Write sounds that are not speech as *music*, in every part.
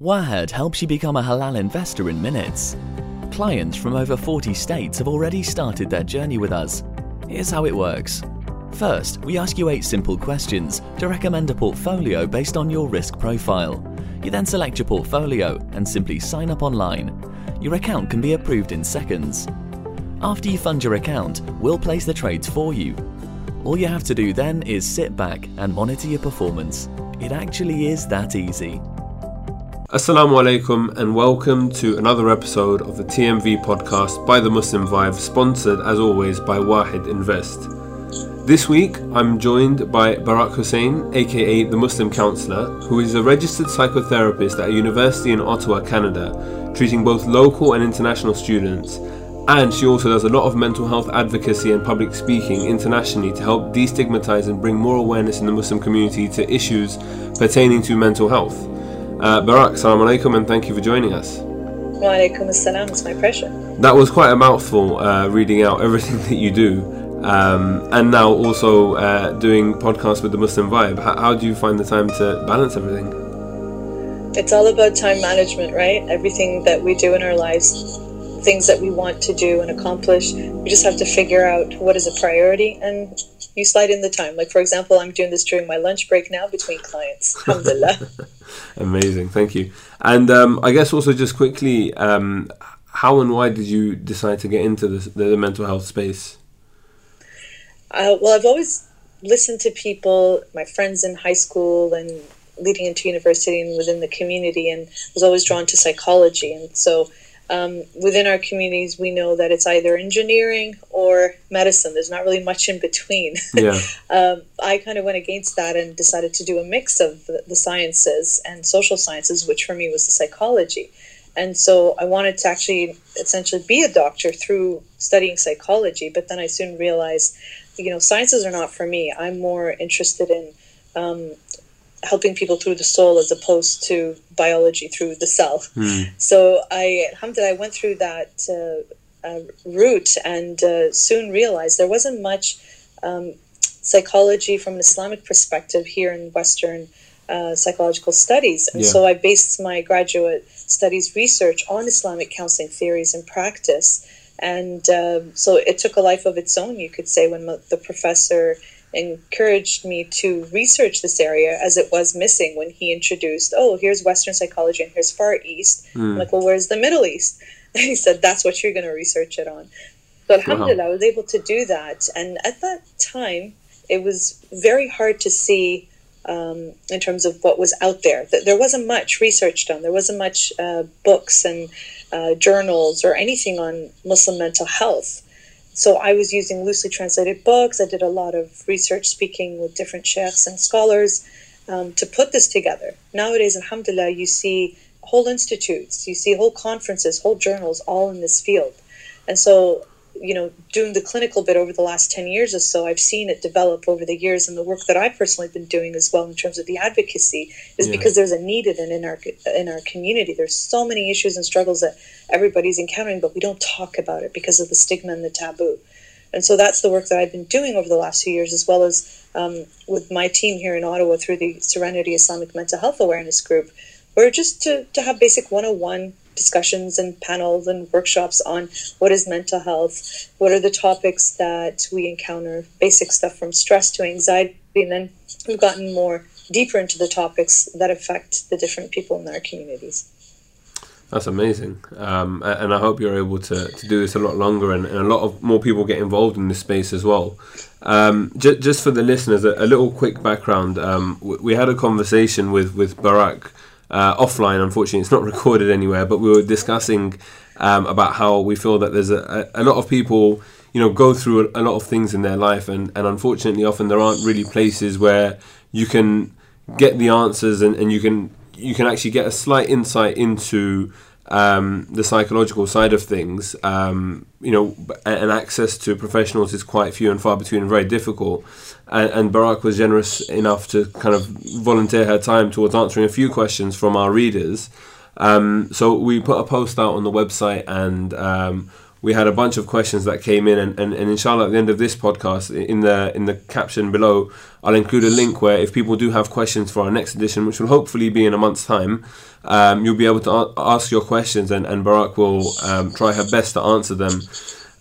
Wahed helps you become a halal investor in minutes. Clients from over 40 states have already started their journey with us. Here's how it works. First, we ask you eight simple questions to recommend a portfolio based on your risk profile. You then select your portfolio and simply sign up online. Your account can be approved in seconds. After you fund your account, we'll place the trades for you. All you have to do then is sit back and monitor your performance. It actually is that easy. Assalamu alaikum and welcome to another episode of the TMV podcast by the Muslim Vibe, sponsored as always by Wahed Invest. This week I'm joined by Barak Hussein, aka the Muslim Counselor, who is a registered psychotherapist at a university in Ottawa, Canada, treating both local and international students. And she also does a lot of mental health advocacy and public speaking internationally to help destigmatize and bring more awareness in the Muslim community to issues pertaining to mental health. Uh, Barak, salam alaikum, and thank you for joining us. Wa alaikum assalam, it's my pleasure. That was quite a mouthful, uh, reading out *laughs* everything that you do, um, and now also uh, doing podcasts with the Muslim Vibe. How, how do you find the time to balance everything? It's all about time management, right? Everything that we do in our lives, things that we want to do and accomplish, we just have to figure out what is a priority and you slide in the time. Like, for example, I'm doing this during my lunch break now between clients. Alhamdulillah. *laughs* Amazing, thank you. And um, I guess also just quickly, um, how and why did you decide to get into the, the mental health space? Uh, well, I've always listened to people, my friends in high school and leading into university and within the community, and was always drawn to psychology. And so um, within our communities, we know that it's either engineering or medicine. There's not really much in between. *laughs* Yeah. um, I kind of went against that and decided to do a mix of the, the, sciences and social sciences, which for me was the psychology. And so I wanted to actually essentially be a doctor through studying psychology, but then I soon realized, you know, sciences are not for me. I'm more interested in um, helping people through the soul as opposed to biology through the cell. Mm. So I, alhamdulillah, I went through that uh, uh, route and uh, soon realized there wasn't much um, psychology from an Islamic perspective here in Western uh, psychological studies. And yeah. so I based my graduate studies research on Islamic counseling theories and practice. And um, so it took a life of its own, you could say, when the professor encouraged me to research this area as it was missing when he introduced, oh, here's Western psychology and here's Far East. Mm. I'm hmm. like, well, where's the Middle East? *laughs* And he said, that's what you're going to research it on. So, alhamdulillah, I was able to do that. And at that time, it was very hard to see um, in terms of what was out there. There wasn't much research done, there wasn't much uh, books and uh, journals or anything on Muslim mental health. So I was using loosely translated books. I did a lot of research speaking with different sheikhs and scholars um, to put this together. Nowadays, alhamdulillah, you see whole institutes, you see whole conferences, whole journals all in this field. And so you know, doing the clinical bit over the last 10 years or so, I've seen it develop over the years. And the work that I've personally been doing as well in terms of the advocacy is yeah. because there's a need in, in our, in our community. There's so many issues and struggles that everybody's encountering, but we don't talk about it because of the stigma and the taboo. And so that's the work that I've been doing over the last few years, as well as um, with my team here in Ottawa through the Serenity Islamic Mental Health Awareness Group. We're just to, to have basic 101 discussions and panels and workshops on what is mental health, what are the topics that we encounter, basic stuff from stress to anxiety, and then we've gotten more deeper into the topics that affect the different people in our communities. That's amazing, um, and I hope you're able to, to do this a lot longer, and, and a lot of more people get involved in this space as well. Um, j- just for the listeners, a, a little quick background. Um, w- we had a conversation with with Barak uh, offline. Unfortunately, it's not *laughs* recorded anywhere. But we were discussing um, about how we feel that there's a, a, lot of people, you know, go through a, a, lot of things in their life, and, and unfortunately, often there aren't really places where you can get the answers and, and you can you can actually get a slight insight into um, the psychological side of things, um, you know, and access to professionals is quite few and far between and very difficult. And, and, Barak was generous enough to kind of volunteer her time towards answering a few questions from our readers. Um, so we put a post out on the website and um, we had a bunch of questions that came in, and, and, and inshallah at the end of this podcast, in the in the caption below, I'll include a link where if people do have questions for our next edition, which will hopefully be in a month's time, um, you'll be able to a- ask your questions, and, and Barak will um, try her best to answer them.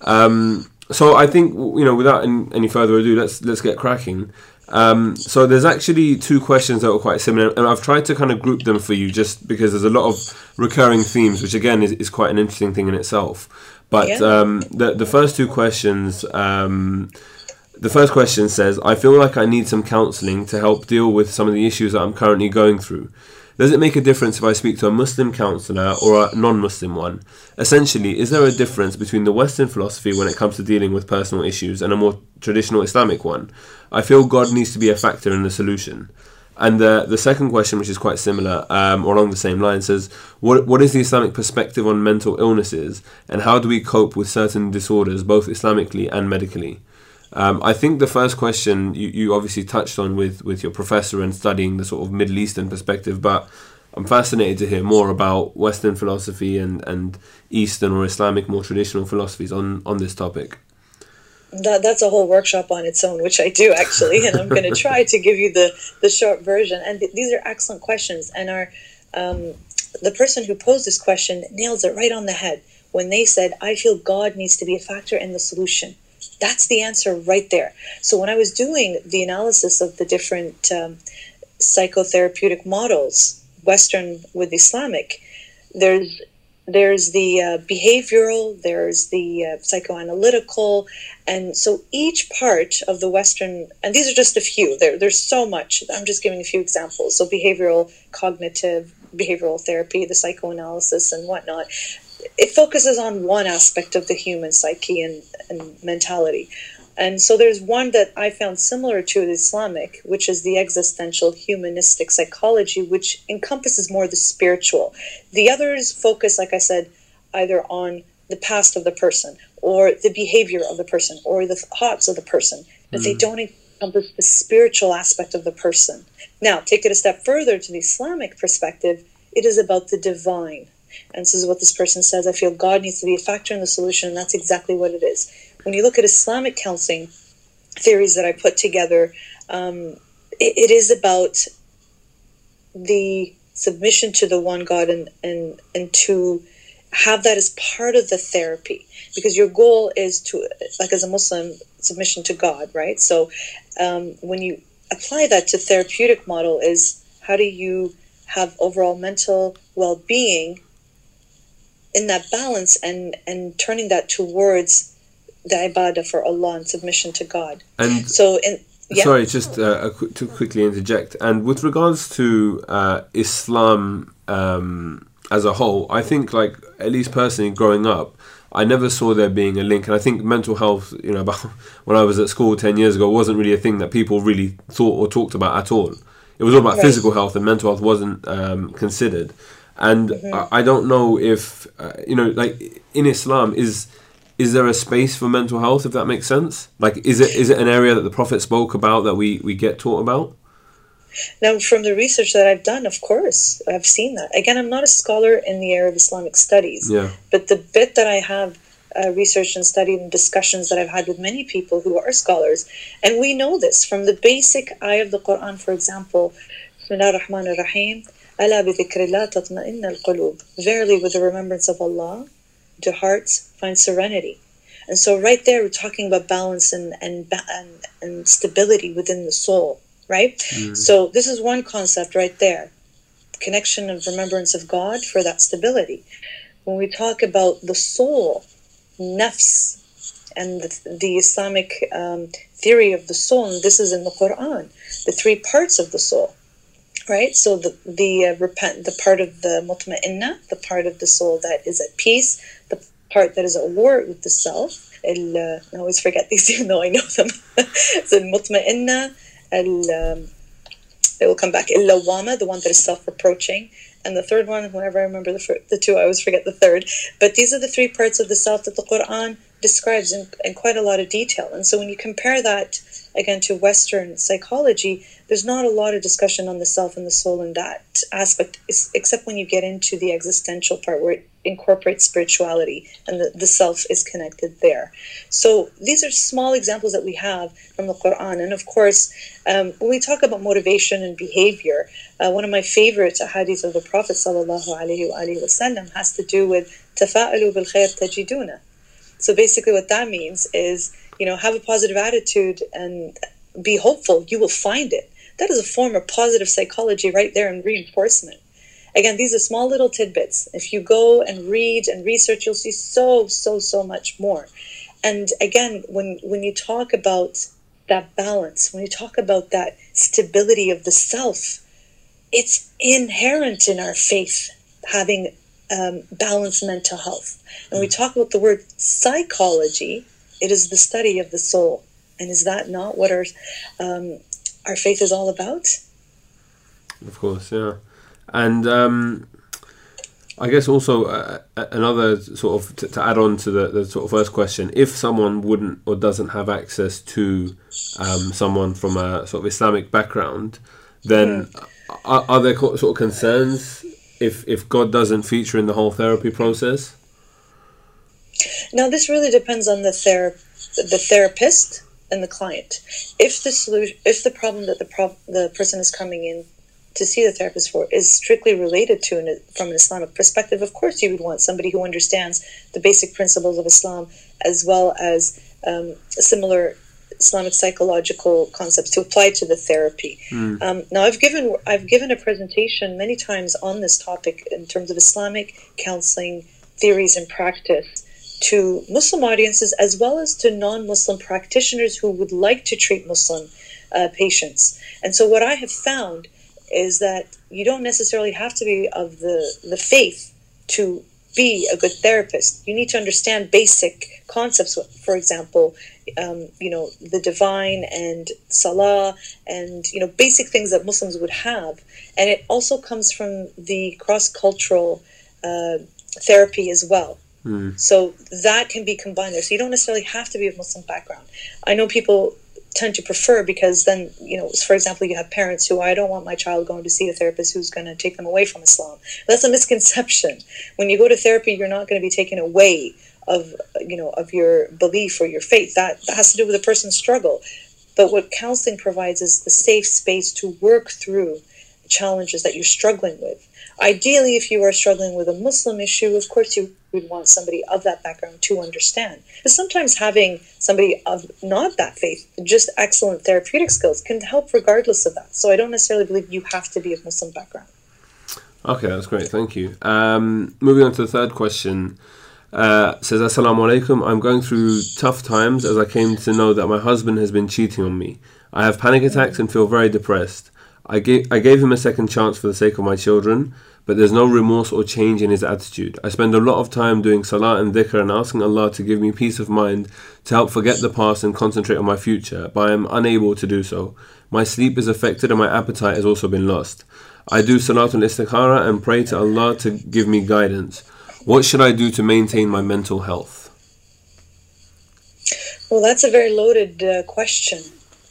Um, so I think you know, without any further ado, let's let's get cracking. Um, so there's actually two questions that were quite similar, and I've tried to kind of group them for you just because there's a lot of recurring themes, which again is, is quite an interesting thing in itself. But Yeah. um, the the first two questions, um, the first question says, "I feel like I need some counselling to help deal with some of the issues that I'm currently going through. Does it make a difference if I speak to a Muslim counsellor or a non-Muslim one? Essentially, is there a difference between the Western philosophy when it comes to dealing with personal issues and a more traditional Islamic one? I feel God needs to be a factor in the solution." And the the second question, which is quite similar um, or along the same line, says, "What what is the Islamic perspective on mental illnesses, and how do we cope with certain disorders, both Islamically and medically?" Um, I think the first question you, you obviously touched on with, with your professor and studying the sort of Middle Eastern perspective, but I'm fascinated to hear more about Western philosophy and, and Eastern or Islamic more traditional philosophies on, on this topic. That, that's a whole workshop on its own, which I do actually, and I'm going *laughs* to try to give you the, the short version. And th- these are excellent questions, and our um, the person who posed this question nails it right on the head when they said, "I feel God needs to be a factor in the solution." That's the answer right there. So when I was doing the analysis of the different um, psychotherapeutic models, Western with Islamic, there's there's the uh, behavioral, there's the uh, psychoanalytical, and so each part of the Western, and these are just a few. There, there's so much. I'm just giving a few examples. So behavioral, cognitive, behavioral therapy, the psychoanalysis, and whatnot. It focuses on one aspect of the human psyche and, and mentality. And so there's one that I found similar to the Islamic, which is the existential humanistic psychology, which encompasses more the spiritual. The others focus, like I said, either on the past of the person or the behavior of the person or the thoughts of the person, but they mm-hmm. don't encompass the spiritual aspect of the person. Now, take it a step further to the Islamic perspective, it is about the divine. And this is what this person says I feel God needs to be a factor in the solution, and that's exactly what it is. When you look at Islamic counseling theories that I put together, um, it, it is about the submission to the one God and, and, and to have that as part of the therapy. Because your goal is to like as a muslim submission to god right? So um, when you apply that to therapeutic model is how do you have overall mental well-being in that balance and and turning that towards the ibadah for allah and submission to god And so in yeah Sorry, just uh, to quickly interject. And with regards to uh, Islam um, as a whole, I think, like at least personally, growing up, I never saw there being a link. And I think mental health, you know, about *laughs* when I was at school ten years ago, wasn't really a thing that people really thought or talked about at all. It was all about Right. physical health, and mental health wasn't um, considered. And I, I don't know if uh, you know, like in Islam, is is there a space for mental health if that makes sense? Like is it is it an area that the prophet spoke about that we we get taught about? Now from the research that i've done of course i've seen that. Again i'm not a scholar in the area of islamic studies yeah. but the bit that i have uh, researched and studied and discussions that i've had with many people who are scholars and we know this from the basic eye of the quran for example rahman rahim bi qulub Verily, with the remembrance of Allah, do hearts find serenity. And so, right there, we're talking about balance and and and, and stability within the soul, right? So, this is one concept right there connection of remembrance of God for that stability. When we talk about the soul, nafs, and the, the Islamic um, theory of the soul, and this is in the Quran, the three parts of the soul, right? So the the uh, repent, the part of the mutma'inna, the part of the soul that is at peace, part that is at war with the self. ال- I always forget these, *laughs* even though I know them. *laughs* so mutma'inna, al, um, they will come back. Illawama, the one that is self-reproaching, and the third one, whenever I remember the, the two, I always forget the third. But these are the three parts of the self that the Quran describes in, in quite a lot of detail. And so when you compare that again to Western psychology, there's not a lot of discussion on the self and the soul in that aspect, except when you get into the existential part where it incorporates spirituality and the, the self is connected there. So these are small examples that we have from the Quran. And of course, um, when we talk about motivation and behavior, uh, one of my favorite hadiths of the Prophet wasallam has to do with bil khair tajiduna. So basically what that means is, you know, have a positive attitude and be hopeful. You will find it. That is a form of positive psychology right there and reinforcement. Again, these are small little tidbits. If you go and read and research, you'll see so, so, so much more. And again, when when you talk about that balance, when you talk about that stability of the self, it's inherent in our faith having um, balanced mental health. And we talk about the word psychology, it is the study of the soul. And is that not what our um, our faith is all about? Of course, yeah. And um, I guess also uh, another sort of t- to add on to the, the sort of first question: if someone wouldn't or doesn't have access to um, someone from a sort of Islamic background, then mm. are, are, there sort of concerns if if God doesn't feature in the whole therapy process? Now, this really depends on the ther- the therapist and the client. If the solution, if the problem that the pro- the person is coming in to see the therapist for is strictly related to an, from an Islamic perspective, of course you would want somebody who understands the basic principles of Islam as well as um, similar Islamic psychological concepts to apply to the therapy. Mm. Um, now, I've given I've given a presentation many times on this topic in terms of Islamic counseling theories and practice to Muslim audiences as well as to non-Muslim practitioners who would like to treat Muslim uh, patients. And so, what I have found is that you don't necessarily have to be of the the faith to be a good therapist. You need to understand basic concepts. For example, um, you know the divine and salah, and you know basic things that Muslims would have. And it also comes from the cross cultural uh, therapy as well. Mm. So that can be combined there. So you don't necessarily have to be of Muslim background. I know people tend to prefer because then you know for example you have parents who i don't want my child going to see a therapist who's going to take them away from islam that's a misconception when you go to therapy you're not going to be taken away of you know of your belief or your faith that, that has to do with a person's struggle but what counseling provides is the safe space to work through challenges that you're struggling with ideally if you are struggling with a muslim issue of course you we'd want somebody of that background to understand. But sometimes having somebody of not that faith, just excellent therapeutic skills, can help regardless of that. So I don't necessarily believe you have to be of Muslim background. Okay, that's great. Thank you. Um, moving on to the third question. Uh, says Assalamu alaikum. I'm going through tough times as I came to know that my husband has been cheating on me. I have panic attacks and feel very depressed. I gave I gave him a second chance for the sake of my children, but there's no remorse or change in his attitude. I spend a lot of time doing salah and dhikr and asking Allah to give me peace of mind to help forget the past and concentrate on my future, but I am unable to do so. My sleep is affected and my appetite has also been lost. I do salatul istikhara and pray to Allah to give me guidance. What should I do to maintain my mental health? Well, that's a very loaded uh, question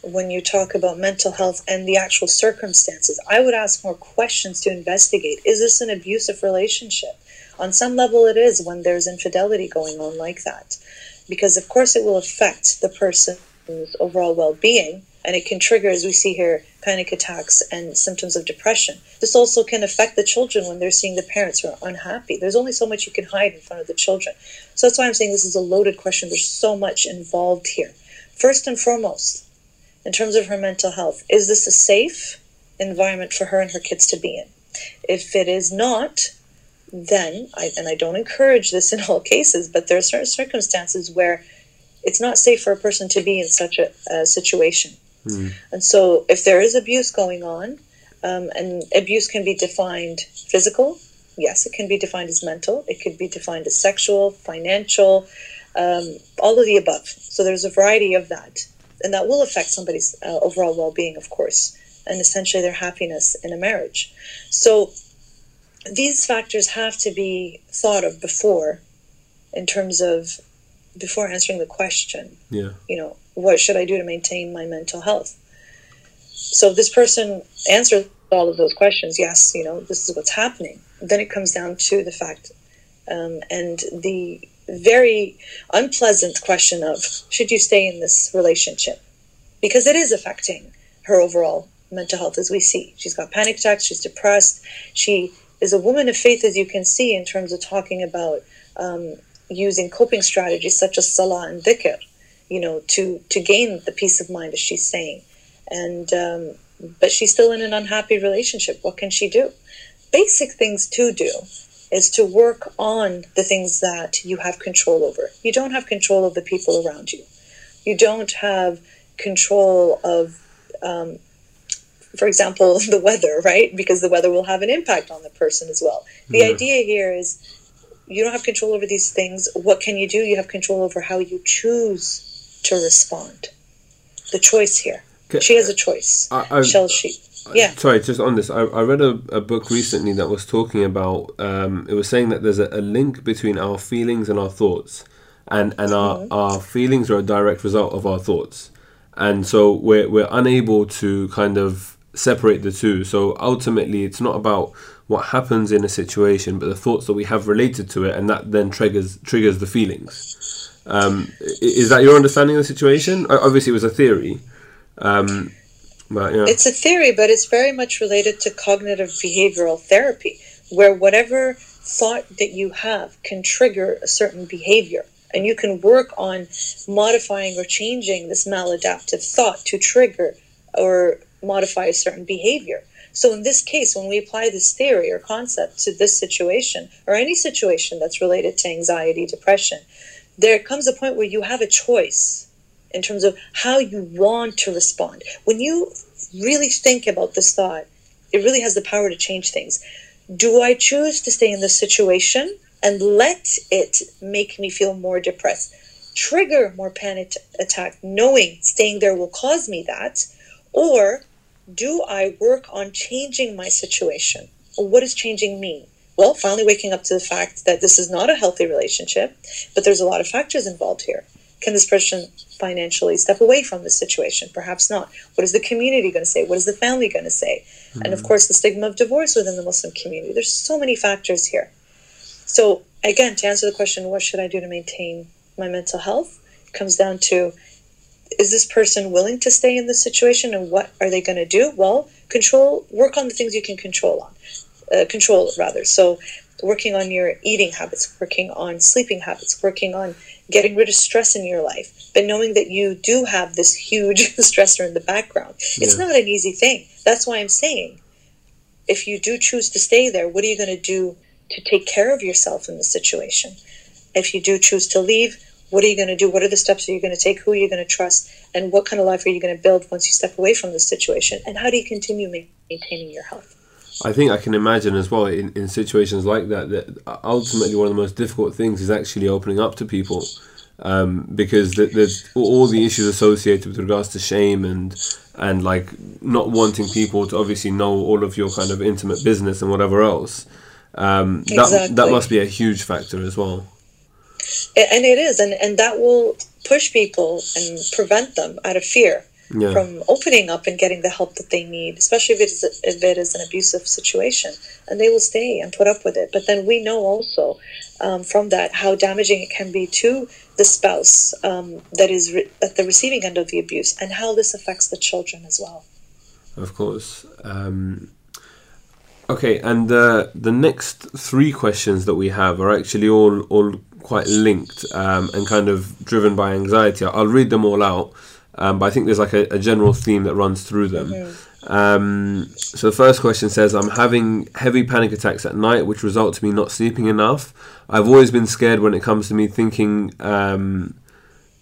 when you talk about mental health and the actual circumstances. I would ask more questions to investigate. Is this an abusive relationship? On some level, it is when there's infidelity going on like that. Because, of course, it will affect the person's overall well being, and it can trigger, as we see here, panic attacks and symptoms of depression. This also can affect the children when they're seeing the parents who are unhappy. There's only so much you can hide in front of the children. So that's why I'm saying this is a loaded question. There's so much involved here. First and foremost, in terms of her mental health. Is this a safe environment for her and her kids to be in? If it is not, then, I, and I don't encourage this in *laughs* all cases, but there are certain circumstances where it's not safe for a person to be in such a, a situation. Mm. And so, if there is abuse going on, um, and abuse can be defined physical, yes, it can be defined as mental, it could be defined as sexual, financial, um, all of the above. So, there's a variety of that and that will affect somebody's uh, overall well-being of course and essentially their happiness in a marriage so these factors have to be thought of before, in terms of before answering the question. Yeah. You know, what should I do to maintain my mental health? So this person answers all of those questions. Yes, you know, this is what's happening. Then it comes down to the fact um, and the very unpleasant question of should you stay in this relationship? Because it is affecting her overall mental health as we see. She's got panic attacks she's depressed. She is a woman of faith as you can see in terms of talking about um, using coping strategies such as salah and dhikr you know to to gain the peace of mind as she's saying. And um, but she's still in an unhappy relationship. What can she do? Basic things to do is to work on the things that you have control over. You don't have control of the people around you. You don't have control of, um, for example, *laughs* the weather, right? Because the weather will have an impact on the person as well. The Yeah. idea here is you don't have control over these things. What can you do? You have control over how you choose to respond. The choice here. She has a choice. I, I've, Shall she? Yeah. Sorry, just on this, I, I read a, a book recently that was talking about. Um, it was saying that there's a, a link between our feelings and our thoughts, and and our our feelings are a direct result of our thoughts, and so we're we're unable to kind of separate the two. So ultimately, it's not about what happens in a situation, but the thoughts that we have related to it, and that then triggers triggers the feelings. Um, is that your understanding of the situation? Obviously, it was a theory. Um, but yeah. It's a theory, but it's very much related to cognitive behavioral therapy, where whatever thought that you have can trigger a certain behavior. And you can work on modifying or changing this maladaptive thought to trigger or modify a certain behavior. So, in this case, when we apply this theory or concept to this situation or any situation that's related to anxiety, depression, there comes a point where you have a choice in terms of how you want to respond. When you really think about this thought, it really has the power to change things. Do I choose to stay in this situation and let it make me feel more depressed? Trigger more panic attack, knowing staying there will cause me that? Or do I work on changing my situation? What does changing mean? Well, finally waking up to the fact that this is not a healthy relationship, but there's a lot of factors involved here. Can this person financially step away from this situation? Perhaps not. What is the community going to say? What is the family going to say? And of hmm. course, the stigma of divorce within the Muslim community. There's so many factors here. So, again, to answer the question, what should I do to maintain my mental health? It comes down to is this person willing to stay in this situation and what are they going to do? Well, control, work on the things you can control on, uh, control rather. So, working on your eating habits, working on sleeping habits, working on getting rid of stress in your life, but knowing that you do have this huge *laughs* stressor in the background. It's Yeah. not an easy thing. That's why I'm saying if you do choose to stay there, what are you going to do to take care of yourself in the situation? If you do choose to leave, what are you going to do? What are the steps that you're going to take? Who are you going to trust? And what kind of life are you going to build once you step away from this situation? And how do you continue maintaining your health? I think I can imagine as well in, in situations like that that ultimately one of the most difficult things is actually opening up to people um, because th- there's all the issues associated with regards to shame and and like not wanting people to obviously know all of your kind of intimate business and whatever else. Um, that that must be a huge factor as well. And it is, and, and that will push people and prevent them out of fear Yeah. from opening up and getting the help that they need, especially if it is if it is an abusive situation, and they will stay and put up with it. But then we know also um, from that how damaging it can be to the spouse um, that is re- at the receiving end of the abuse, and how this affects the children as well. Of course. Um, okay, and the the next three questions that we have are actually all all quite linked um, and kind of driven by anxiety. I'll read them all out, um, but I think there's like a, a general theme that runs through them. Um, so the first question says, "I'm having heavy panic attacks at night, which result to me not sleeping enough. I've always been scared when it comes to me thinking." Um,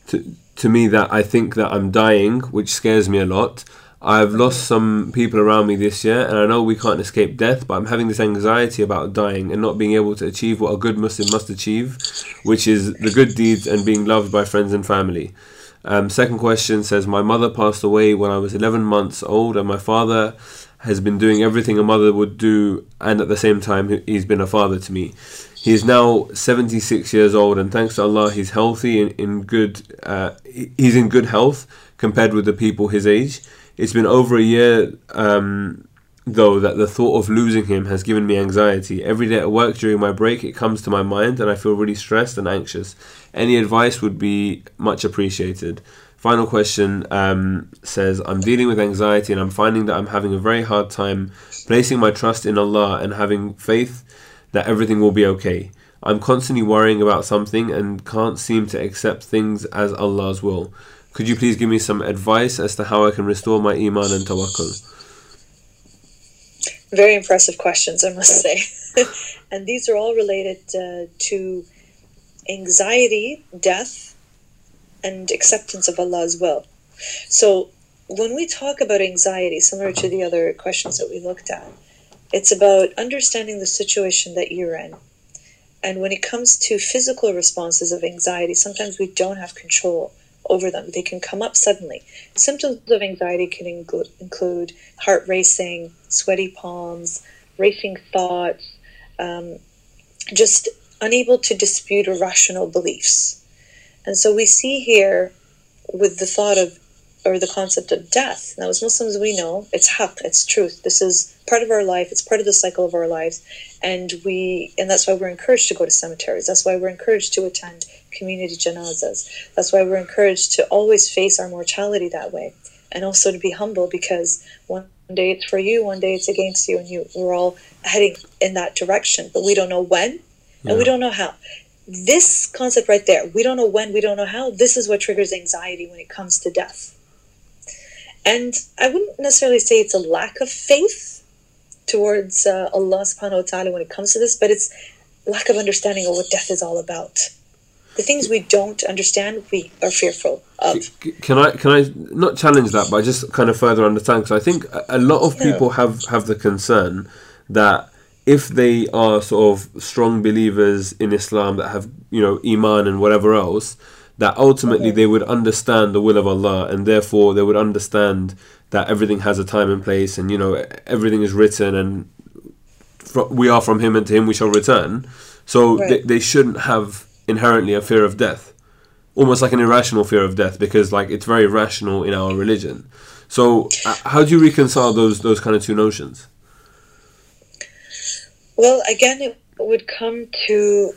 to, to me that I think that I'm dying, which scares me a lot. I've lost some people around me this year, and I know we can't escape death, but I'm having this anxiety about dying and not being able to achieve what a good Muslim must achieve, which is the good deeds and being loved by friends and family. Um, second question says, My mother passed away when I was 11 months old, and my father has been doing everything a mother would do, and at the same time, he's been a father to me. He is now 76 years old, and thanks to Allah, he's healthy and in good. Uh, he's in good health compared with the people his age. It's been over a year, um, though, that the thought of losing him has given me anxiety. Every day at work during my break, it comes to my mind, and I feel really stressed and anxious. Any advice would be much appreciated. Final question um, says I'm dealing with anxiety and I'm finding that I'm having a very hard time placing my trust in Allah and having faith that everything will be okay. I'm constantly worrying about something and can't seem to accept things as Allah's will. Could you please give me some advice as to how I can restore my iman and tawakkul? Very impressive questions, I must say. *laughs* and these are all related uh, to anxiety, death, and acceptance of Allah's will. So when we talk about anxiety, similar to the other questions that we looked at, it's about understanding the situation that you're in. And when it comes to physical responses of anxiety, sometimes we don't have control over them. They can come up suddenly. Symptoms of anxiety can include, include heart racing, sweaty palms, racing thoughts, um, just unable to dispute irrational beliefs. And so we see here with the thought of or the concept of death. Now, as Muslims, we know it's haq, it's truth. This is part of our life. It's part of the cycle of our lives, and we and that's why we're encouraged to go to cemeteries. That's why we're encouraged to attend community janazas. That's why we're encouraged to always face our mortality that way, and also to be humble because one day it's for you, one day it's against you, and you we're all heading in that direction, but we don't know when, yeah. and we don't know how this concept right there, we don't know when, we don't know how, this is what triggers anxiety when it comes to death. And I wouldn't necessarily say it's a lack of faith towards uh, Allah subhanahu wa ta'ala when it comes to this, but it's lack of understanding of what death is all about. The things we don't understand, we are fearful of. Can I can I not challenge that, but I just kind of further understand? Because I think a lot of people have have the concern that if they are sort of strong believers in Islam that have you know iman and whatever else, that ultimately they would understand the will of Allah and therefore they would understand that everything has a time and place and you know everything is written and we are from Him and to Him we shall return. So right. they, they shouldn't have inherently a fear of death, almost like an irrational fear of death because like it's very rational in our religion. So uh, how do you reconcile those those kind of two notions? Well, again, it would come to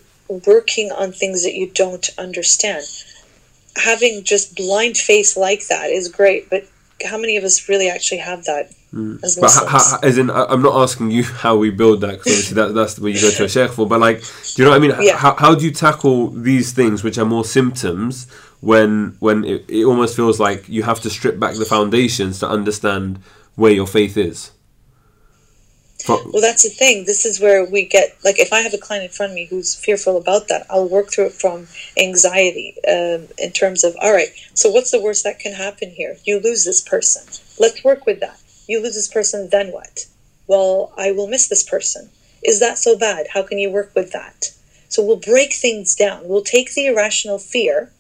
working on things that you don't understand. Having just blind faith like that is great, but how many of us really actually have that mm. as? But how, as in, I'm not asking you how we build that because obviously that, that's what you go to a sheikh for. But like, do you know what I mean? Yeah. How, how do you tackle these things, which are more symptoms, when when it, it almost feels like you have to strip back the foundations to understand where your faith is? Well, that's the thing. This is where we get like if I have a client in front of me who's fearful about that, I'll work through it from anxiety um, in terms of all right. So what's the worst that can happen here? You lose this person. Let's work with that. You lose this person, then what? Well, I will miss this person. Is that so bad? How can you work with that? So we'll break things down. We'll take the irrational fear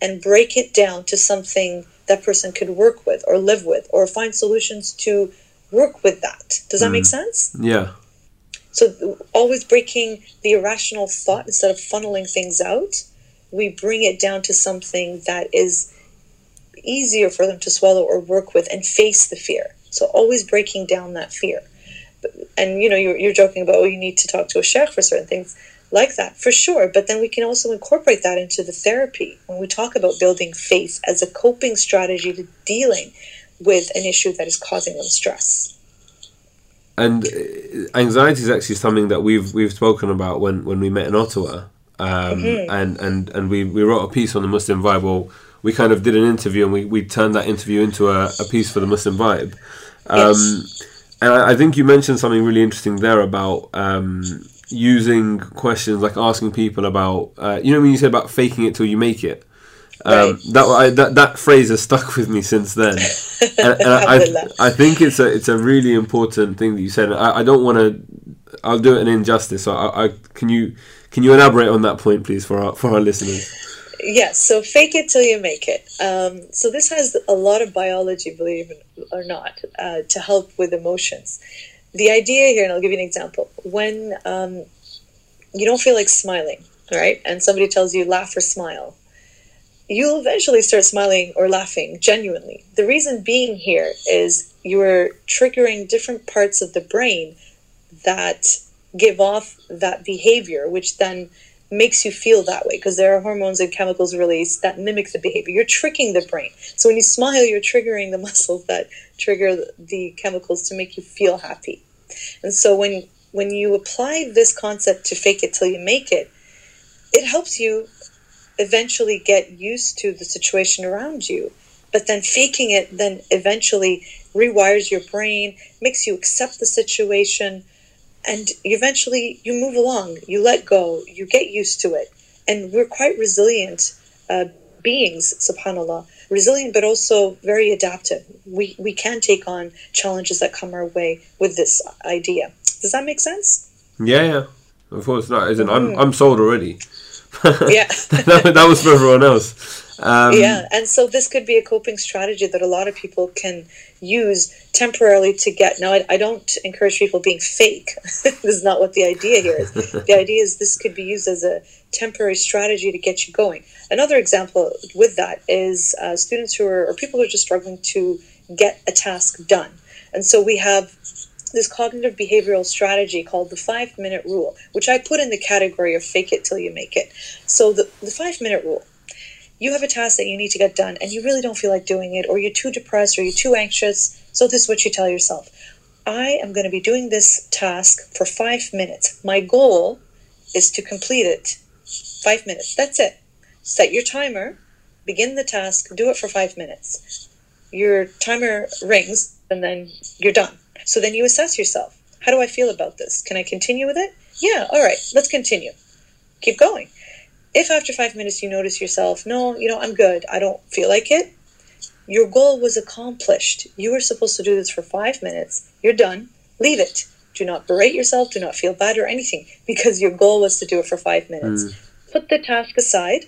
and break it down to something that person could work with or live with or find solutions to work with that. Does that mm. make sense? Yeah. So always breaking the irrational thought instead of funneling things out, we bring it down to something that is easier for them to swallow or work with and face the fear. So always breaking down that fear. And you know, you're, you're joking about, oh, you need to talk to a sheikh for certain things like that, for sure. But then we can also incorporate that into the therapy when we talk about building faith as a coping strategy to dealing with an issue that is causing them stress. And uh, anxiety is actually something that we've we've spoken about when, when we met in Ottawa, um, mm-hmm. and and and we, we wrote a piece on the Muslim vibe. Well, we kind of did an interview and we, we turned that interview into a, a piece for the Muslim vibe. Um, yes. And I, I, think you mentioned something really interesting there about um, using questions like asking people about, uh, you know, when you said about faking it till you make it. Um, right. that, I, that that phrase has stuck with me since then, *laughs* and, and I, I, I, think it's a it's a really important thing that you said. I, I don't want to. I'll do it an injustice. So I, I, can you can you elaborate on that point, please, for our for our listeners? Yes, so fake it till you make it. Um, so this has a lot of biology, believe it or not, uh, to help with emotions. The idea here, and I'll give you an example. When um, you don't feel like smiling, right, and somebody tells you laugh or smile, you'll eventually start smiling or laughing genuinely. The reason being here is you're triggering different parts of the brain that give off that behavior, which then makes you feel that way because there are hormones and chemicals released that mimic the behavior. You're tricking the brain. So when you smile, you're triggering the *laughs* muscles that trigger the chemicals to make you feel happy. And so when when you apply this concept to fake it till you make it, it helps you eventually get used to the situation around you. But then faking it then eventually rewires your brain, makes you accept the situation, and eventually you move along, you let go, you get used to it. And we're quite resilient uh, beings, subhanAllah. Resilient, but also very adaptive. We, we can take on challenges that come our way with this idea. Does that make sense? Yeah, yeah. Of course not. Isn't I'm mm. I'm sold already. Yeah. *laughs* that, that was for everyone else. Um, yeah, and so this could be a coping strategy that a lot of people can use temporarily to get. Now, I, I don't encourage people being fake. *laughs* this is not what the idea here is. the *laughs* idea is this could be used as a temporary strategy to get you going. Another example with that is uh, students who are, or people who are just struggling to get a task done. And so we have this cognitive behavioral strategy called the five minute rule, which I put in the category of fake it till you make it. So the, the five minute rule you have a task that you need to get done and you really don't feel like doing it, or you're too depressed or you're too anxious. So, this is what you tell yourself I am going to be doing this task for five minutes. My goal is to complete it. Five minutes. That's it. Set your timer, begin the task, do it for five minutes. Your timer rings, and then you're done. So then you assess yourself. How do I feel about this? Can I continue with it? Yeah, all right, let's continue. Keep going. If after five minutes you notice yourself, no, you know, I'm good, I don't feel like it, your goal was accomplished. You were supposed to do this for five minutes. You're done. Leave it. Do not berate yourself. Do not feel bad or anything because your goal was to do it for five minutes. Mm. Put the task aside,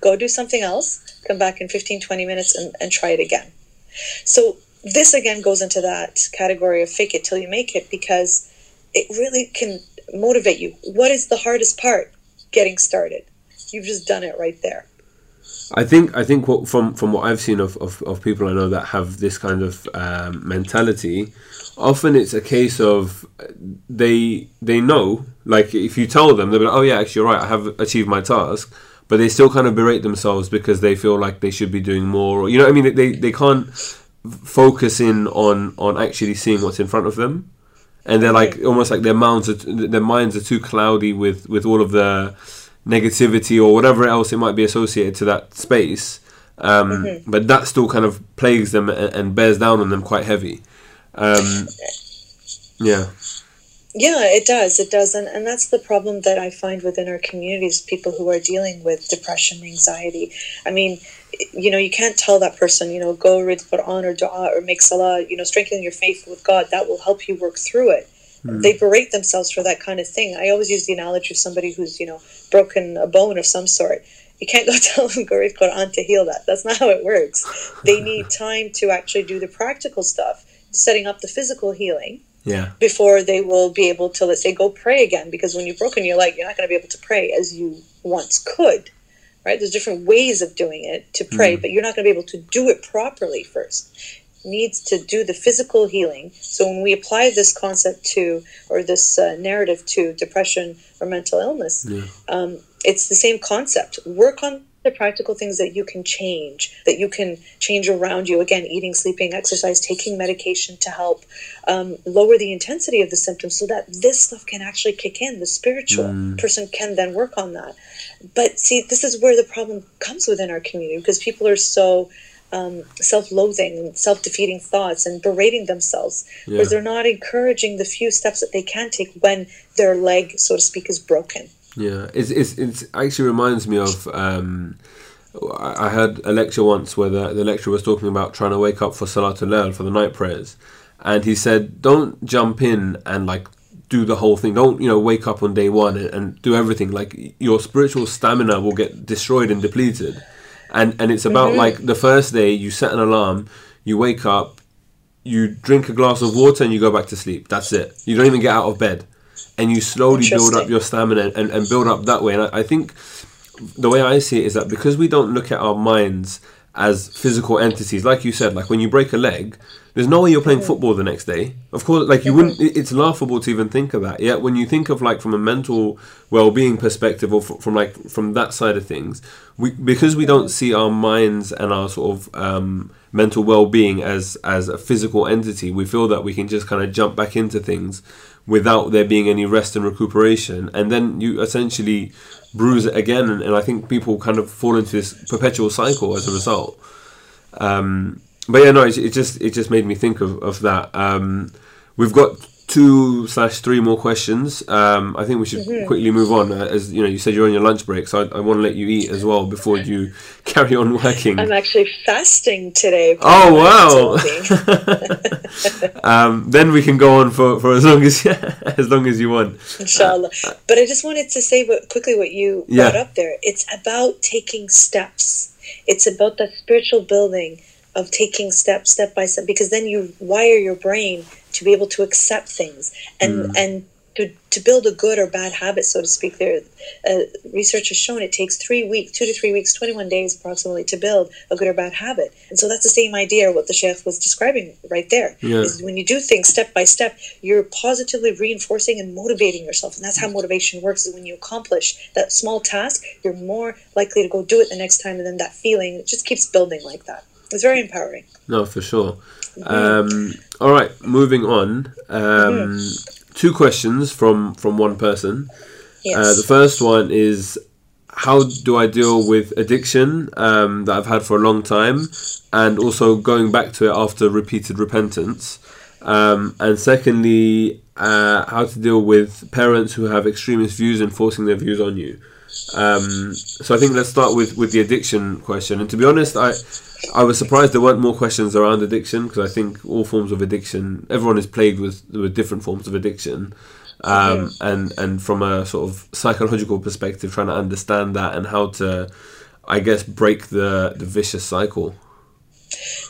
go do something else, come back in 15, 20 minutes and, and try it again. So, this again goes into that category of fake it till you make it because it really can motivate you. What is the hardest part? Getting started you've just done it right there. I think I think what, from from what I've seen of, of, of people I know that have this kind of um, mentality, often it's a case of they they know like if you tell them they'll be like oh yeah actually you're right I have achieved my task but they still kind of berate themselves because they feel like they should be doing more or you know what I mean they they can't focus in on on actually seeing what's in front of them and they're like almost like their minds are, their minds are too cloudy with with all of the negativity or whatever else it might be associated to that space. Um, mm-hmm. But that still kind of plagues them and, and bears down on them quite heavy. Um, yeah. Yeah, it does. It does. And, and that's the problem that I find within our communities people who are dealing with depression, anxiety. I mean, you know, you can't tell that person, you know, go read Quran or dua or make salah, you know, strengthen your faith with God. That will help you work through it. Mm. They berate themselves for that kind of thing. I always use the analogy of somebody who's, you know, broken a bone of some sort. You can't *laughs* go tell them go read Quran to heal that. That's not how it works. They *laughs* need time to actually do the practical stuff, setting up the physical healing. Yeah. Before they will be able to, let's say, go pray again. Because when you're broken, you're like, you're not going to be able to pray as you once could right? There's different ways of doing it to pray, mm. but you're not going to be able to do it properly first needs to do the physical healing. So when we apply this concept to, or this uh, narrative to depression or mental illness, yeah. um, it's the same concept. Work on the practical things that you can change, that you can change around you. Again, eating, sleeping, exercise, taking medication to help um, lower the intensity of the symptoms so that this stuff can actually kick in. The spiritual mm. person can then work on that. But see, this is where the problem comes within our community because people are so um, self-loathing, self-defeating thoughts, and berating themselves, yeah. because they're not encouraging the few steps that they can take when their leg, so to speak, is broken. Yeah, it's it's, it's actually reminds me of. Um, I heard a lecture once where the, the lecturer was talking about trying to wake up for Salatul Layl for the night prayers, and he said, "Don't jump in and like do the whole thing. Don't you know wake up on day one and, and do everything. Like your spiritual stamina will get destroyed and depleted. And and it's about Mm-hmm. like the first day you set an alarm, you wake up, you drink a glass of water and you go back to sleep. That's it. You don't even get out of bed. And you slowly build up your stamina and, and build up that way. And I, I think the way I see it is that because we don't look at our minds as physical entities, like you said, like when you break a leg, there's no way you're playing football the next day. Of course, like you wouldn't. It's laughable to even think of that. Yet when you think of like from a mental well-being perspective, or from like from that side of things, we because we don't see our minds and our sort of um, mental well-being as as a physical entity, we feel that we can just kind of jump back into things without there being any rest and recuperation, and then you essentially bruise it again. And, and I think people kind of fall into this perpetual cycle as a result. Um, but yeah, no, it, it just it just made me think of of that. Um, we've got two slash three more questions. Um, I think we should quickly move on. Uh, as you know, you said you're on your lunch break, so I, I want to let you eat as well before you *laughs* carry on working. I'm actually fasting today. Oh wow! wow! *laughs* um, then we can go on for, for as long as *laughs* as long as you want. Inshallah. But I just wanted to say what, quickly what you Yeah. brought up there. It's about taking steps. It's about the spiritual building of taking step step by step because then you wire your brain to be able to accept things and and to, to build a good or bad habit, so to speak. There, uh, research has shown it takes three weeks, two to three weeks, twenty-one days approximately, to build a good or bad habit. And so that's the same idea what the sheikh was describing right there. Yeah. Is when you do things step by step, you're positively reinforcing and motivating yourself. And that's how motivation works is when you accomplish that small task, you're more likely to go do it the next time. And then that feeling just keeps building like that. It's very empowering. No, for sure. Um, all right, moving on. Um, Two questions from from one person. Yes. Uh, the first one is how do I deal with addiction um, that I've had for a long time, and also going back to it after repeated repentance. Um, and secondly, uh, how to deal with parents who have extremist views and forcing their views on you. Um, so I think let's start with, with the addiction question. And to be honest, I I was surprised there weren't more questions around addiction because I think all forms of addiction, everyone is plagued with with different forms of addiction. Um, and and from a sort of psychological perspective, trying to understand that and how to, I guess, break the the vicious cycle.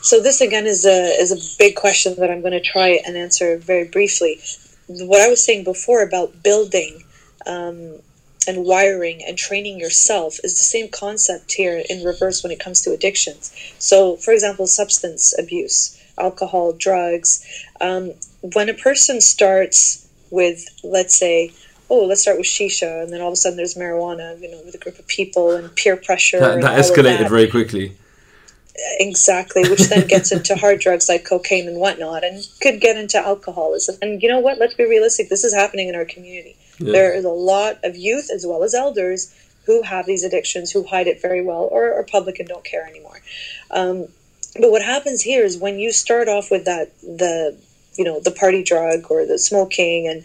So this again is a is a big question that I'm going to try and answer very briefly. What I was saying before about building um, and wiring and training yourself is the same concept here in reverse when it comes to addictions. So, for example, substance abuse, alcohol, drugs. Um, when a person starts with, let's say, oh, let's start with shisha, and then all of a sudden there's marijuana, you know, with a group of people and peer pressure. That, that escalated that. very quickly. Exactly, which then gets into *laughs* hard drugs like cocaine and whatnot, and could get into alcoholism. And you know what? Let's be realistic. This is happening in our community. Yeah. There is a lot of youth as well as elders who have these addictions, who hide it very well, or are public and don't care anymore. Um, but what happens here is when you start off with that the you know the party drug or the smoking and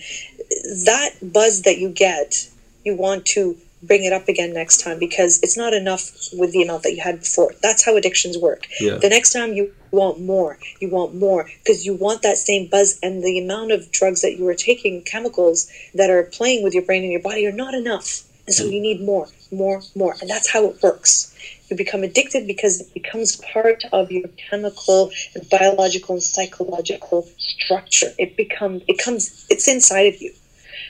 that buzz that you get, you want to bring it up again next time because it's not enough with the amount that you had before. That's how addictions work. Yeah. The next time you want more, you want more because you want that same buzz and the amount of drugs that you are taking, chemicals that are playing with your brain and your body are not enough. And so you need more, more, more. And that's how it works. You become addicted because it becomes part of your chemical and biological and psychological structure. It becomes it comes it's inside of you.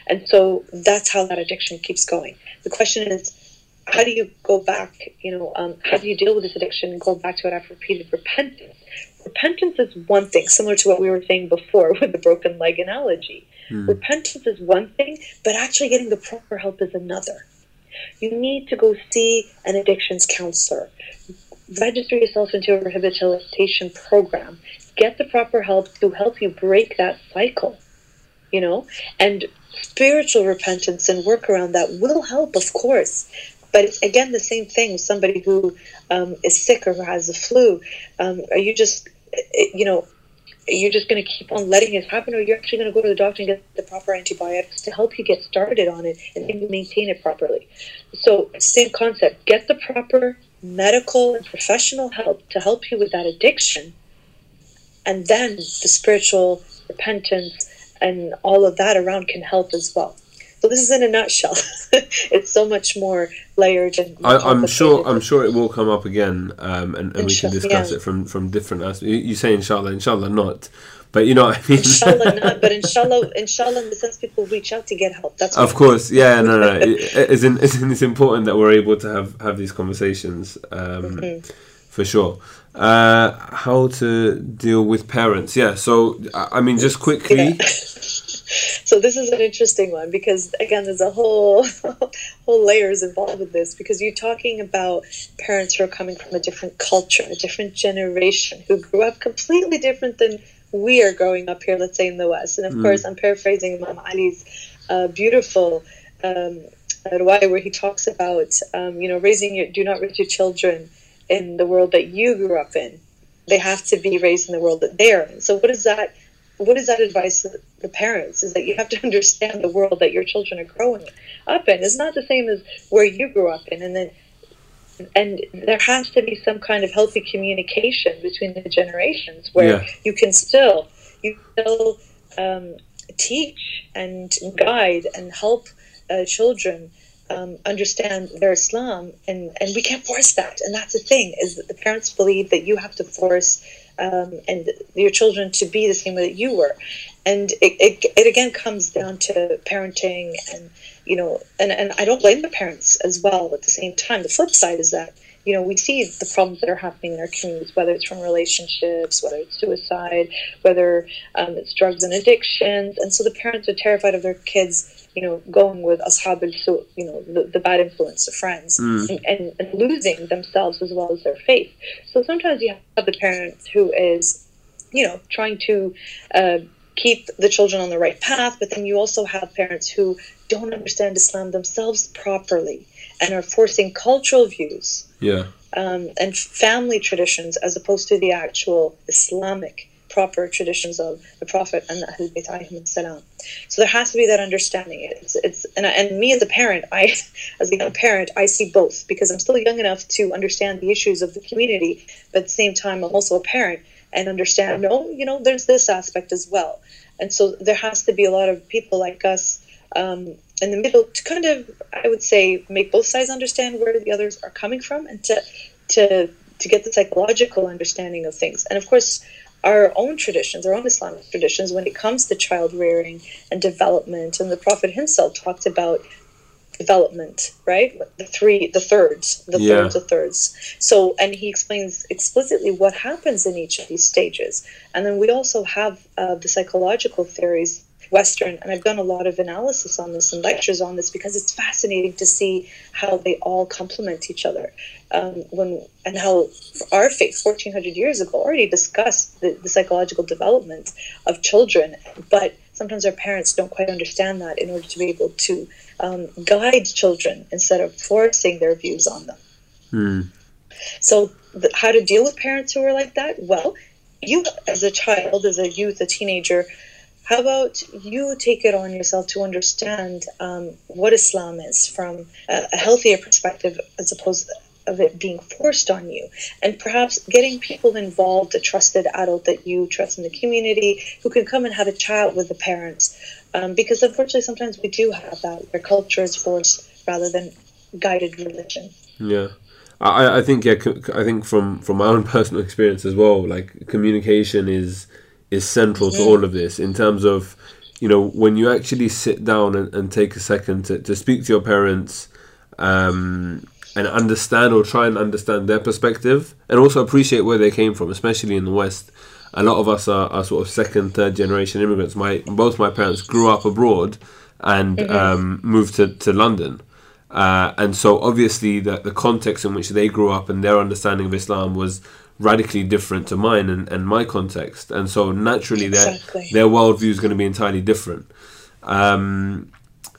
And so that's how that addiction keeps going. The question is, how do you go back? You know, um, how do you deal with this addiction and go back to it after repeated repentance? Repentance is one thing, similar to what we were saying before *laughs* with the broken leg analogy. Repentance is one thing, but actually getting the proper help is another. You need to go see an addictions counselor. Register yourself into a rehabilitation program. Get the proper help to help you break that cycle. You know, and spiritual repentance and work around that will help, of course. But it's again the same thing. Somebody who um, is sick or has the flu, um, are you just, eh, you know, are you just going to keep on letting it happen, or you're actually going to go to the doctor and get the proper antibiotics to help you get started on it and then maintain it properly? So, same concept. Get the proper medical and professional help to help you with that addiction, and then the spiritual repentance and all of that around can help as well. So this is in a nutshell. *laughs* it's so much more layered and. I, am sure. I'm sure it will come up again, um, and, and we can discuss yeah. it from from different aspects. You, you say inshallah, inshallah not, but you know what I mean. inshallah *laughs* not, but inshallah, inshallah in the sense people reach out to get help. That's of course, yeah, no, no. *laughs* it, it's, in, it's, it's important that we're able to have have these conversations. Um, mm-hmm. For sure. Uh, how to deal with parents? Yeah. So I mean, just quickly. Yeah *laughs* so this is an interesting one because again there's a whole *laughs* whole layers involved with this because you're talking about parents who are coming from a different culture a different generation who grew up completely different than we are growing up here let's say in the west and of mm. course i'm paraphrasing imam ali's uh, beautiful um, where he talks about um, you know raising your do not raise your children in the world that you grew up in. They have to be raised in the world that they're in. So what is that what is that advice to the parents is that you have to *laughs* understand the world that your children are growing up in. It's not the same as where you grew up in. And then and there has to be some kind of healthy communication between the generations where yeah. you can still you still um, teach and guide and help uh, children um, understand their Islam, and and we can't force that. And that's the thing is that the parents believe that you have to force um, and your children to be the same way that you were. And it, it, it again comes down to parenting and, you know, and, and I don't blame the parents as well at the same time. The flip side is that, you know, we see the problems that are happening in our communities, whether it's from relationships, whether it's suicide, whether um, it's drugs and addictions. And so the parents are terrified of their kids you know, going with ashab al you know, the, the, bad influence of friends, mm. and, and, and, losing themselves as well as their faith. So sometimes you have the parent who is, you know, trying to uh, keep the children on the right path, but then you also have parents who don't understand Islam themselves properly and are forcing cultural views. Yeah. Um, and family traditions as opposed to the actual Islamic proper traditions of the Prophet and the Ahl Bayt salam. So there has to be that understanding. It's, it's and, and me as a parent, I *laughs* as a young parent, I see both because I'm still young enough to understand the issues of the community, but at the same time, I'm also a parent and understand. No, you know, there's this aspect as well, and so there has to be a lot of people like us. Um, in the middle to kind of, I would say, make both sides understand where the others are coming from, and to to to get the psychological understanding of things. And of course, our own traditions, our own Islamic traditions, when it comes to child rearing and development. And the Prophet himself talked about development, right? The three, the thirds, the yeah. thirds, the thirds. So, and he explains explicitly what happens in each of these stages. And then we also have uh, the psychological theories Western, and I've done a lot of analysis on this and lectures on this because it's fascinating to see how they all complement each other. Um, when and how our faith, 1400 years ago, already discussed the, the psychological development of children, but sometimes our parents don't quite understand that in order to be able to um, guide children instead of forcing their views on them. Hmm. So, the, how to deal with parents who are like that? Well, you as a child, as a youth, a teenager, how about you take it on yourself to understand um, what Islam is from a, a healthier perspective as opposed of it being forced on you? And perhaps getting people involved a trusted adult that you trust in the community who can come and have a chat with the parents. Um, because unfortunately sometimes we do have that where culture is forced rather than guided religion. Yeah. I, I think yeah I think from from my own *laughs* personal experience as well like communication is is central to all of this in terms of you know when you actually sit down and, and take a second to, to speak to your parents um, and understand or try and understand their perspective and also appreciate where they came from especially in the west. A lot of us are, are sort of second third generation immigrants. My both my parents grew up abroad and mm-hmm. um, moved to, to london. Uh, and so obviously the, the context in which they grew up and their understanding of islam was radically different to mine and, and my context, and so naturally exactly. their their worldview is going to be entirely different. Um,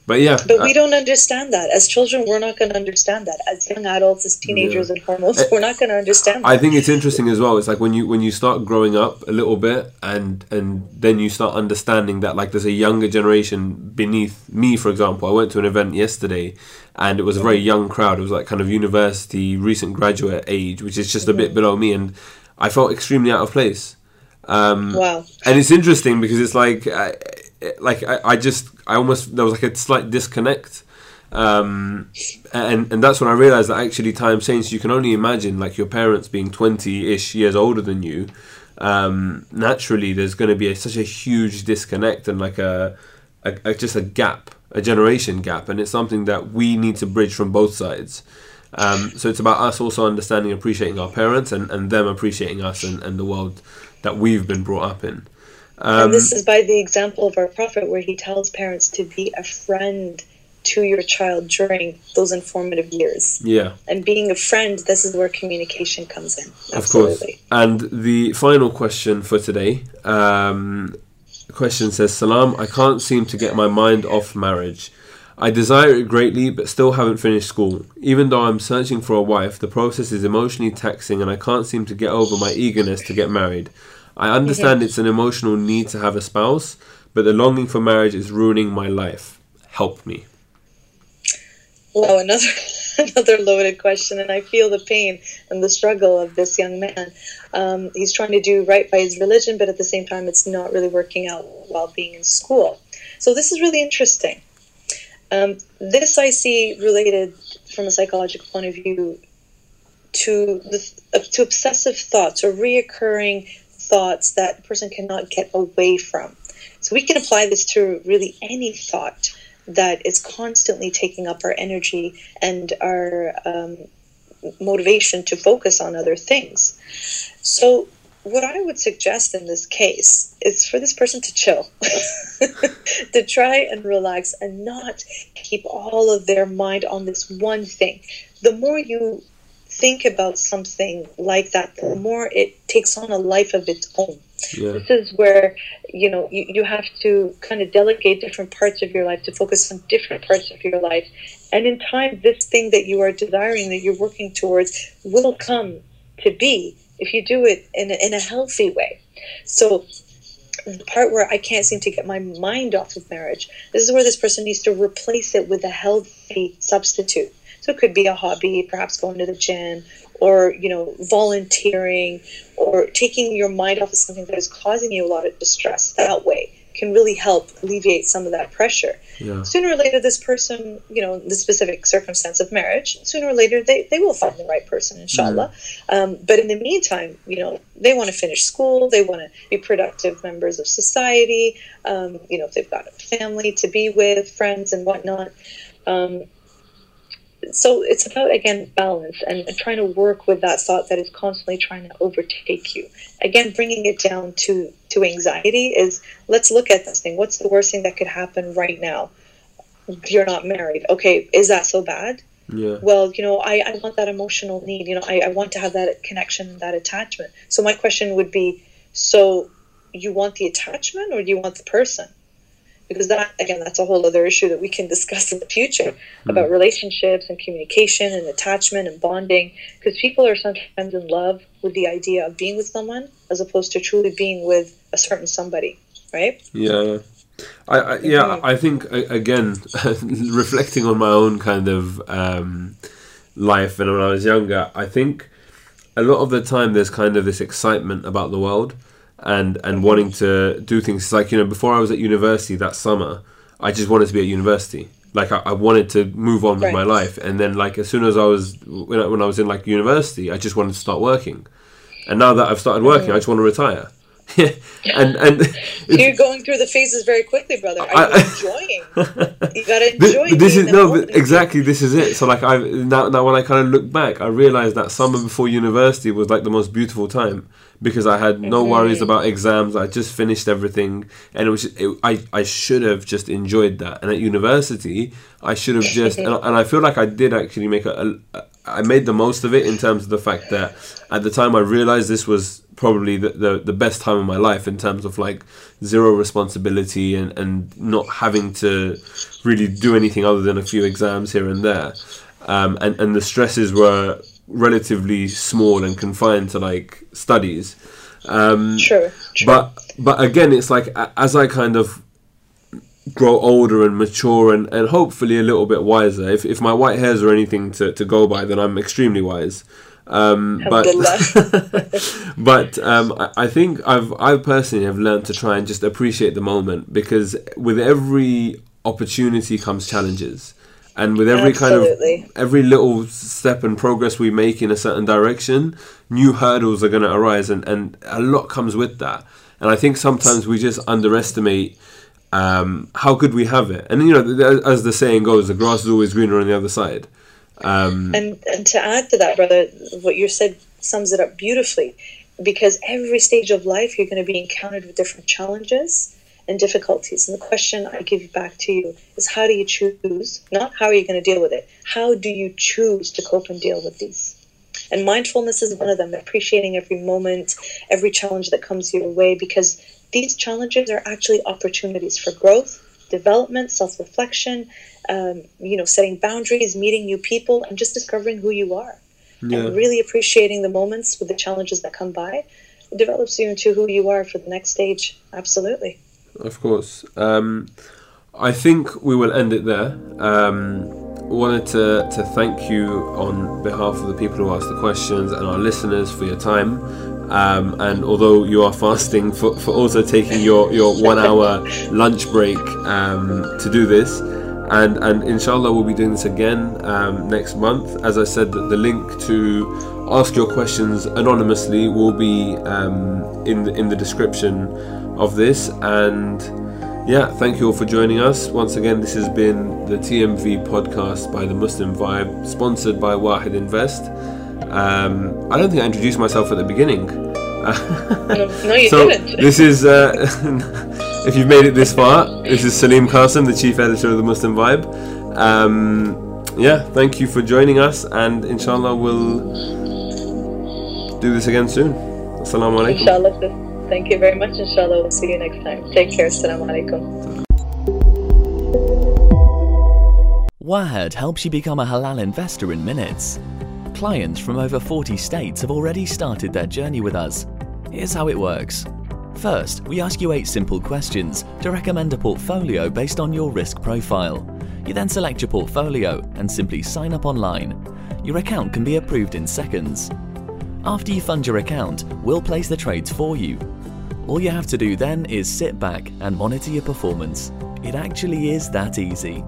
but yeah, but we don't understand that as children. We're not going to understand that as young adults, as teenagers, yeah. and hormones. We're not going to understand. That. I think it's interesting as well. It's like when you when you start growing up a little bit, and and then you start understanding that like there's a younger generation beneath me. For example, I went to an event yesterday, and it was a very young crowd. It was like kind of university, recent graduate age, which is just a bit below me, and I felt extremely out of place. Um, wow! And it's interesting because it's like. I, like I, I just I almost there was like a slight disconnect. Um, and and that's when I realized that actually time changed. You can only imagine like your parents being twenty ish years older than you. Um, naturally, there's going to be a, such a huge disconnect and like a, a, a just a gap, a generation gap, and it's something that we need to bridge from both sides. Um, so it's about us also understanding, appreciating our parents, and, and them appreciating us and, and the world that we've been brought up in. Um, and this is by the example of our prophet, where he tells parents to be a friend to your child during those informative years. Yeah. And being a friend, this is where communication comes in. Absolutely. Of course. And the final question for today um, the question says Salam, I can't seem to get my mind off marriage. I desire it greatly, but still haven't finished school. Even though I'm searching for a wife, the process is emotionally taxing and I can't seem to get over my eagerness to get married. I understand it's an emotional need to have a spouse, but the longing for marriage is ruining my life. Help me. Wow, another *laughs* another loaded question, and I feel the pain and the struggle of this young man. Um, he's trying to do right by his religion, but at the same time, it's not really working out while being in school. So this is really interesting. Um, this I see related from a psychological point of view to the, uh, to obsessive thoughts or reoccurring thoughts that a person cannot get away from. So we can apply this to really any thought that is constantly taking up our energy and our um, motivation to focus on other things. So, what I would suggest in this case is for this person to chill, *laughs* to try and relax and not keep all of their mind on this one thing. The more you think about something like that, the more it takes on a life of its own. Yeah. This is where you know you, you have to kind of delegate different parts of your life to focus on different parts of your life. And in time, this thing that you are desiring, that you're working towards, will come to be if you do it in a, in a healthy way. So the part where I can't seem to get my mind off of marriage, this is where this person needs to replace it with a healthy substitute. So it could be a hobby, perhaps going to the gym, or you know, volunteering, or taking your mind off of something that is causing you a lot of distress. That way can really help alleviate some of that pressure. Yeah. Sooner or later, this person, you know, the specific circumstance of marriage, sooner or later, they, they will find the right person, inshallah. Mm. Um, but in the meantime, you know, they want to finish school, they want to be productive members of society, um, you know, if they've got a family to be with, friends, and whatnot. Um, so it's about again balance and, and, trying to work with that thought that is constantly trying to overtake you. Again bringing it down to to anxiety is let's look at this thing. What's the worst thing that could happen right now? You're not married. Okay is that so bad? Yeah. well you know I, I want that emotional need. You know I, I want to have that connection that attachment. So my question would be so you want the attachment or do you want the person because that again that's a whole other issue that we can discuss in the future mm-hmm. about relationships and communication and attachment and bonding because people are sometimes in love with the idea of being with someone as opposed to truly being with a certain somebody right yeah I, I yeah mm-hmm. I think again *laughs* reflecting on my own kind of um, life and when I was younger I think a lot of the time there's kind of this excitement about the world and and wanting to do things. It's like you know, before I was at university that summer, I just wanted to be at university. Like I, I wanted to move on with right. my life, and then like as soon as I was when I, when I was in like university, I just wanted to start working. And now that I've started working, mm. I just want to retire. *laughs* and and *laughs* you're going through the phases very quickly, brother. Are I, you enjoying? *laughs* you gotta enjoy. This, this is no, exactly. This is it. So like I now now when I kind of look back, I realized that summer before university was like the most beautiful time because I had no mm-hmm. worries about exams. I just finished everything, and it was it, I I should have just enjoyed that. And at university, I should have just and, and, I feel like I did actually make a, a I made the most of it in terms of the fact that at the time I realized this was probably the, the, the, best time of my life in terms of like zero responsibility and, and not having to really do anything other than a few exams here and there. Um, and, and the stresses were relatively small and confined to like studies. Um, sure, sure. But but again, it's like as I kind of grow older and mature and, and hopefully a little bit wiser. If, if my white hairs are anything to, to go by, then I'm extremely wise. Um, but *laughs* but um, I, I think I've I personally have learned to try and just appreciate the moment because with every opportunity comes challenges and with every Absolutely. kind of every little step and progress we make in a certain direction new hurdles are going to arise and, and a lot comes with that and i think sometimes we just underestimate um, how could we have it and you know as the saying goes the grass is always greener on the other side um, and, and to add to that brother what you said sums it up beautifully because every stage of life you're going to be encountered with different challenges and difficulties. And the question I give back to you is how do you choose? Not how are you going to deal with it? How do you choose to cope and deal with these? And mindfulness is one of them, appreciating every moment, every challenge that comes your way, because these challenges are actually opportunities for growth, development, self reflection, um, you know, setting boundaries, meeting new people, and just discovering who you are. Yeah. And really appreciating the moments with the challenges that come by it develops you into who you are for the next stage. Absolutely of course. Um, I think we will end it there. Um, wanted to, to thank you on behalf of the people who asked the questions and our listeners for your time. Um, and although you are fasting, for, for also taking your, your one hour lunch break um, to do this. And, and inshallah, we'll be doing this again um, next month. As I said, the, link to ask your questions anonymously will be um, in, the, in the description of this. And yeah, thank you all for joining us. Once again, this has been the TMV podcast by the Muslim Vibe, sponsored by Wahed Invest. Um, I don't think I introduced myself at the beginning. no, *laughs* no, you so didn't. *laughs* this is, uh, *laughs* if you've made it this far, this is Salim Qasim, the chief editor of the Muslim Vibe. Um, yeah, thank you for joining us, and inshallah, we'll do this again soon. Assalamu alaikum. Inshallah. Thank you very much. Inshallah, we'll see you next time. Take care. Assalamu alaikum. Wahed helps you become a halal investor in minutes. Clients from over 40 states have already started their journey with us. Here's how it works. First, we ask you eight simple questions to recommend a portfolio based on your risk profile. You then select your portfolio and simply sign up online. Your account can be approved in seconds. After you fund your account, we'll place the trades for you all you have to do then is sit back and monitor your performance. It actually is that easy.